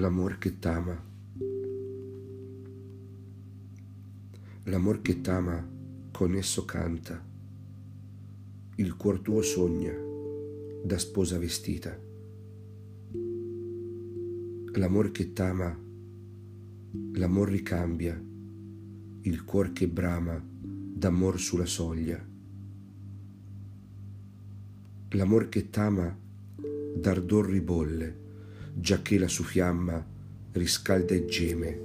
L'amor che t'ama. L'amor che t'ama con esso canta, il cuor tuo sogna da sposa vestita. L'amor che t'ama, l'amor ricambia, il cuor che brama d'amor sulla soglia. L'amor che t'ama d'ardor ribolle, giacché la sua fiamma riscalda e geme.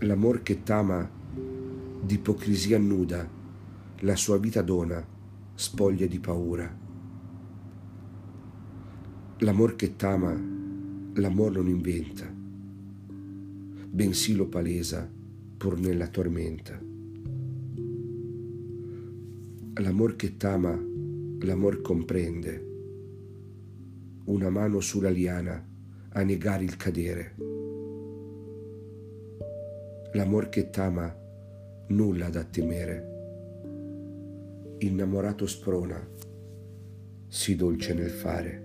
L'amor che t'ama d'ipocrisia nuda, la sua vita dona, spoglia di paura. L'amor che t'ama, l'amor non inventa, bensì lo palesa pur nella tormenta. L'amor che t'ama, l'amor comprende, una mano sulla liana a negare il cadere. L'amor che t'ama, nulla da temere. Innamorato sprona, si dolce nel fare.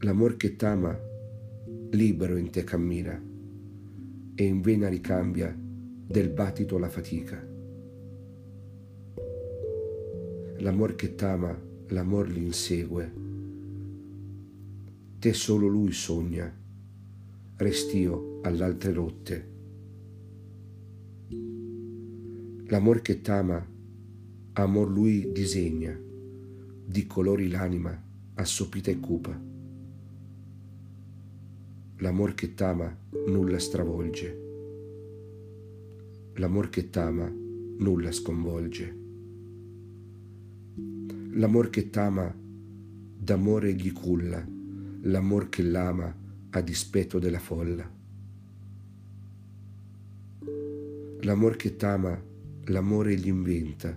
L'amor che t'ama, libero in te cammina e in vena ricambia del battito la fatica. L'amor che t'ama, l'amor l'insegue. Te solo lui sogna, restio all'altre rotte. L'amor che t'ama, amor lui disegna, di colori l'anima assopita e cupa L'amor che t'ama nulla stravolge. L'amor che t'ama nulla sconvolge. L'amor che t'ama d'amore gli culla, l'amor che l'ama a dispetto della folla. L'amor che t'ama, l'amore gli inventa,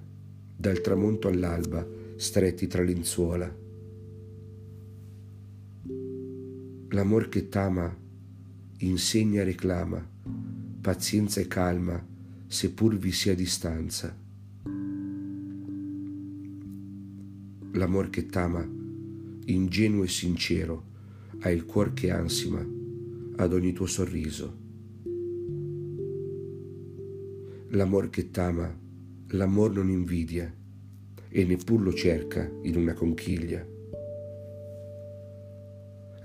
dal tramonto all'alba, stretti tra lenzuola L'amor che t'ama insegna e reclama pazienza e calma, seppur vi sia distanza. L'amor che t'ama, ingenuo e sincero, ha il cuor che ansima ad ogni tuo sorriso. L'amor che t'ama, l'amor non invidia e neppur lo cerca in una conchiglia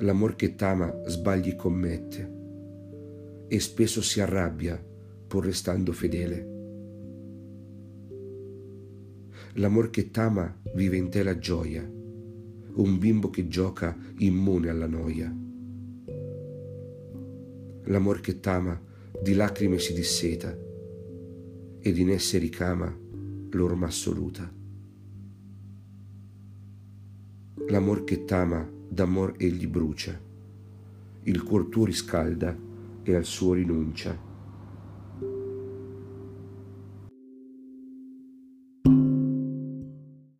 l'amor che t'ama sbagli commette e spesso si arrabbia pur restando fedele. L'amor che t'ama vive in te la gioia, un bimbo che gioca immune alla noia. L'amor che t'ama di lacrime si disseta ed in esse ricama l'orma assoluta. L'amor che t'ama d'amor egli brucia, il cuor tuo riscalda e al suo rinuncia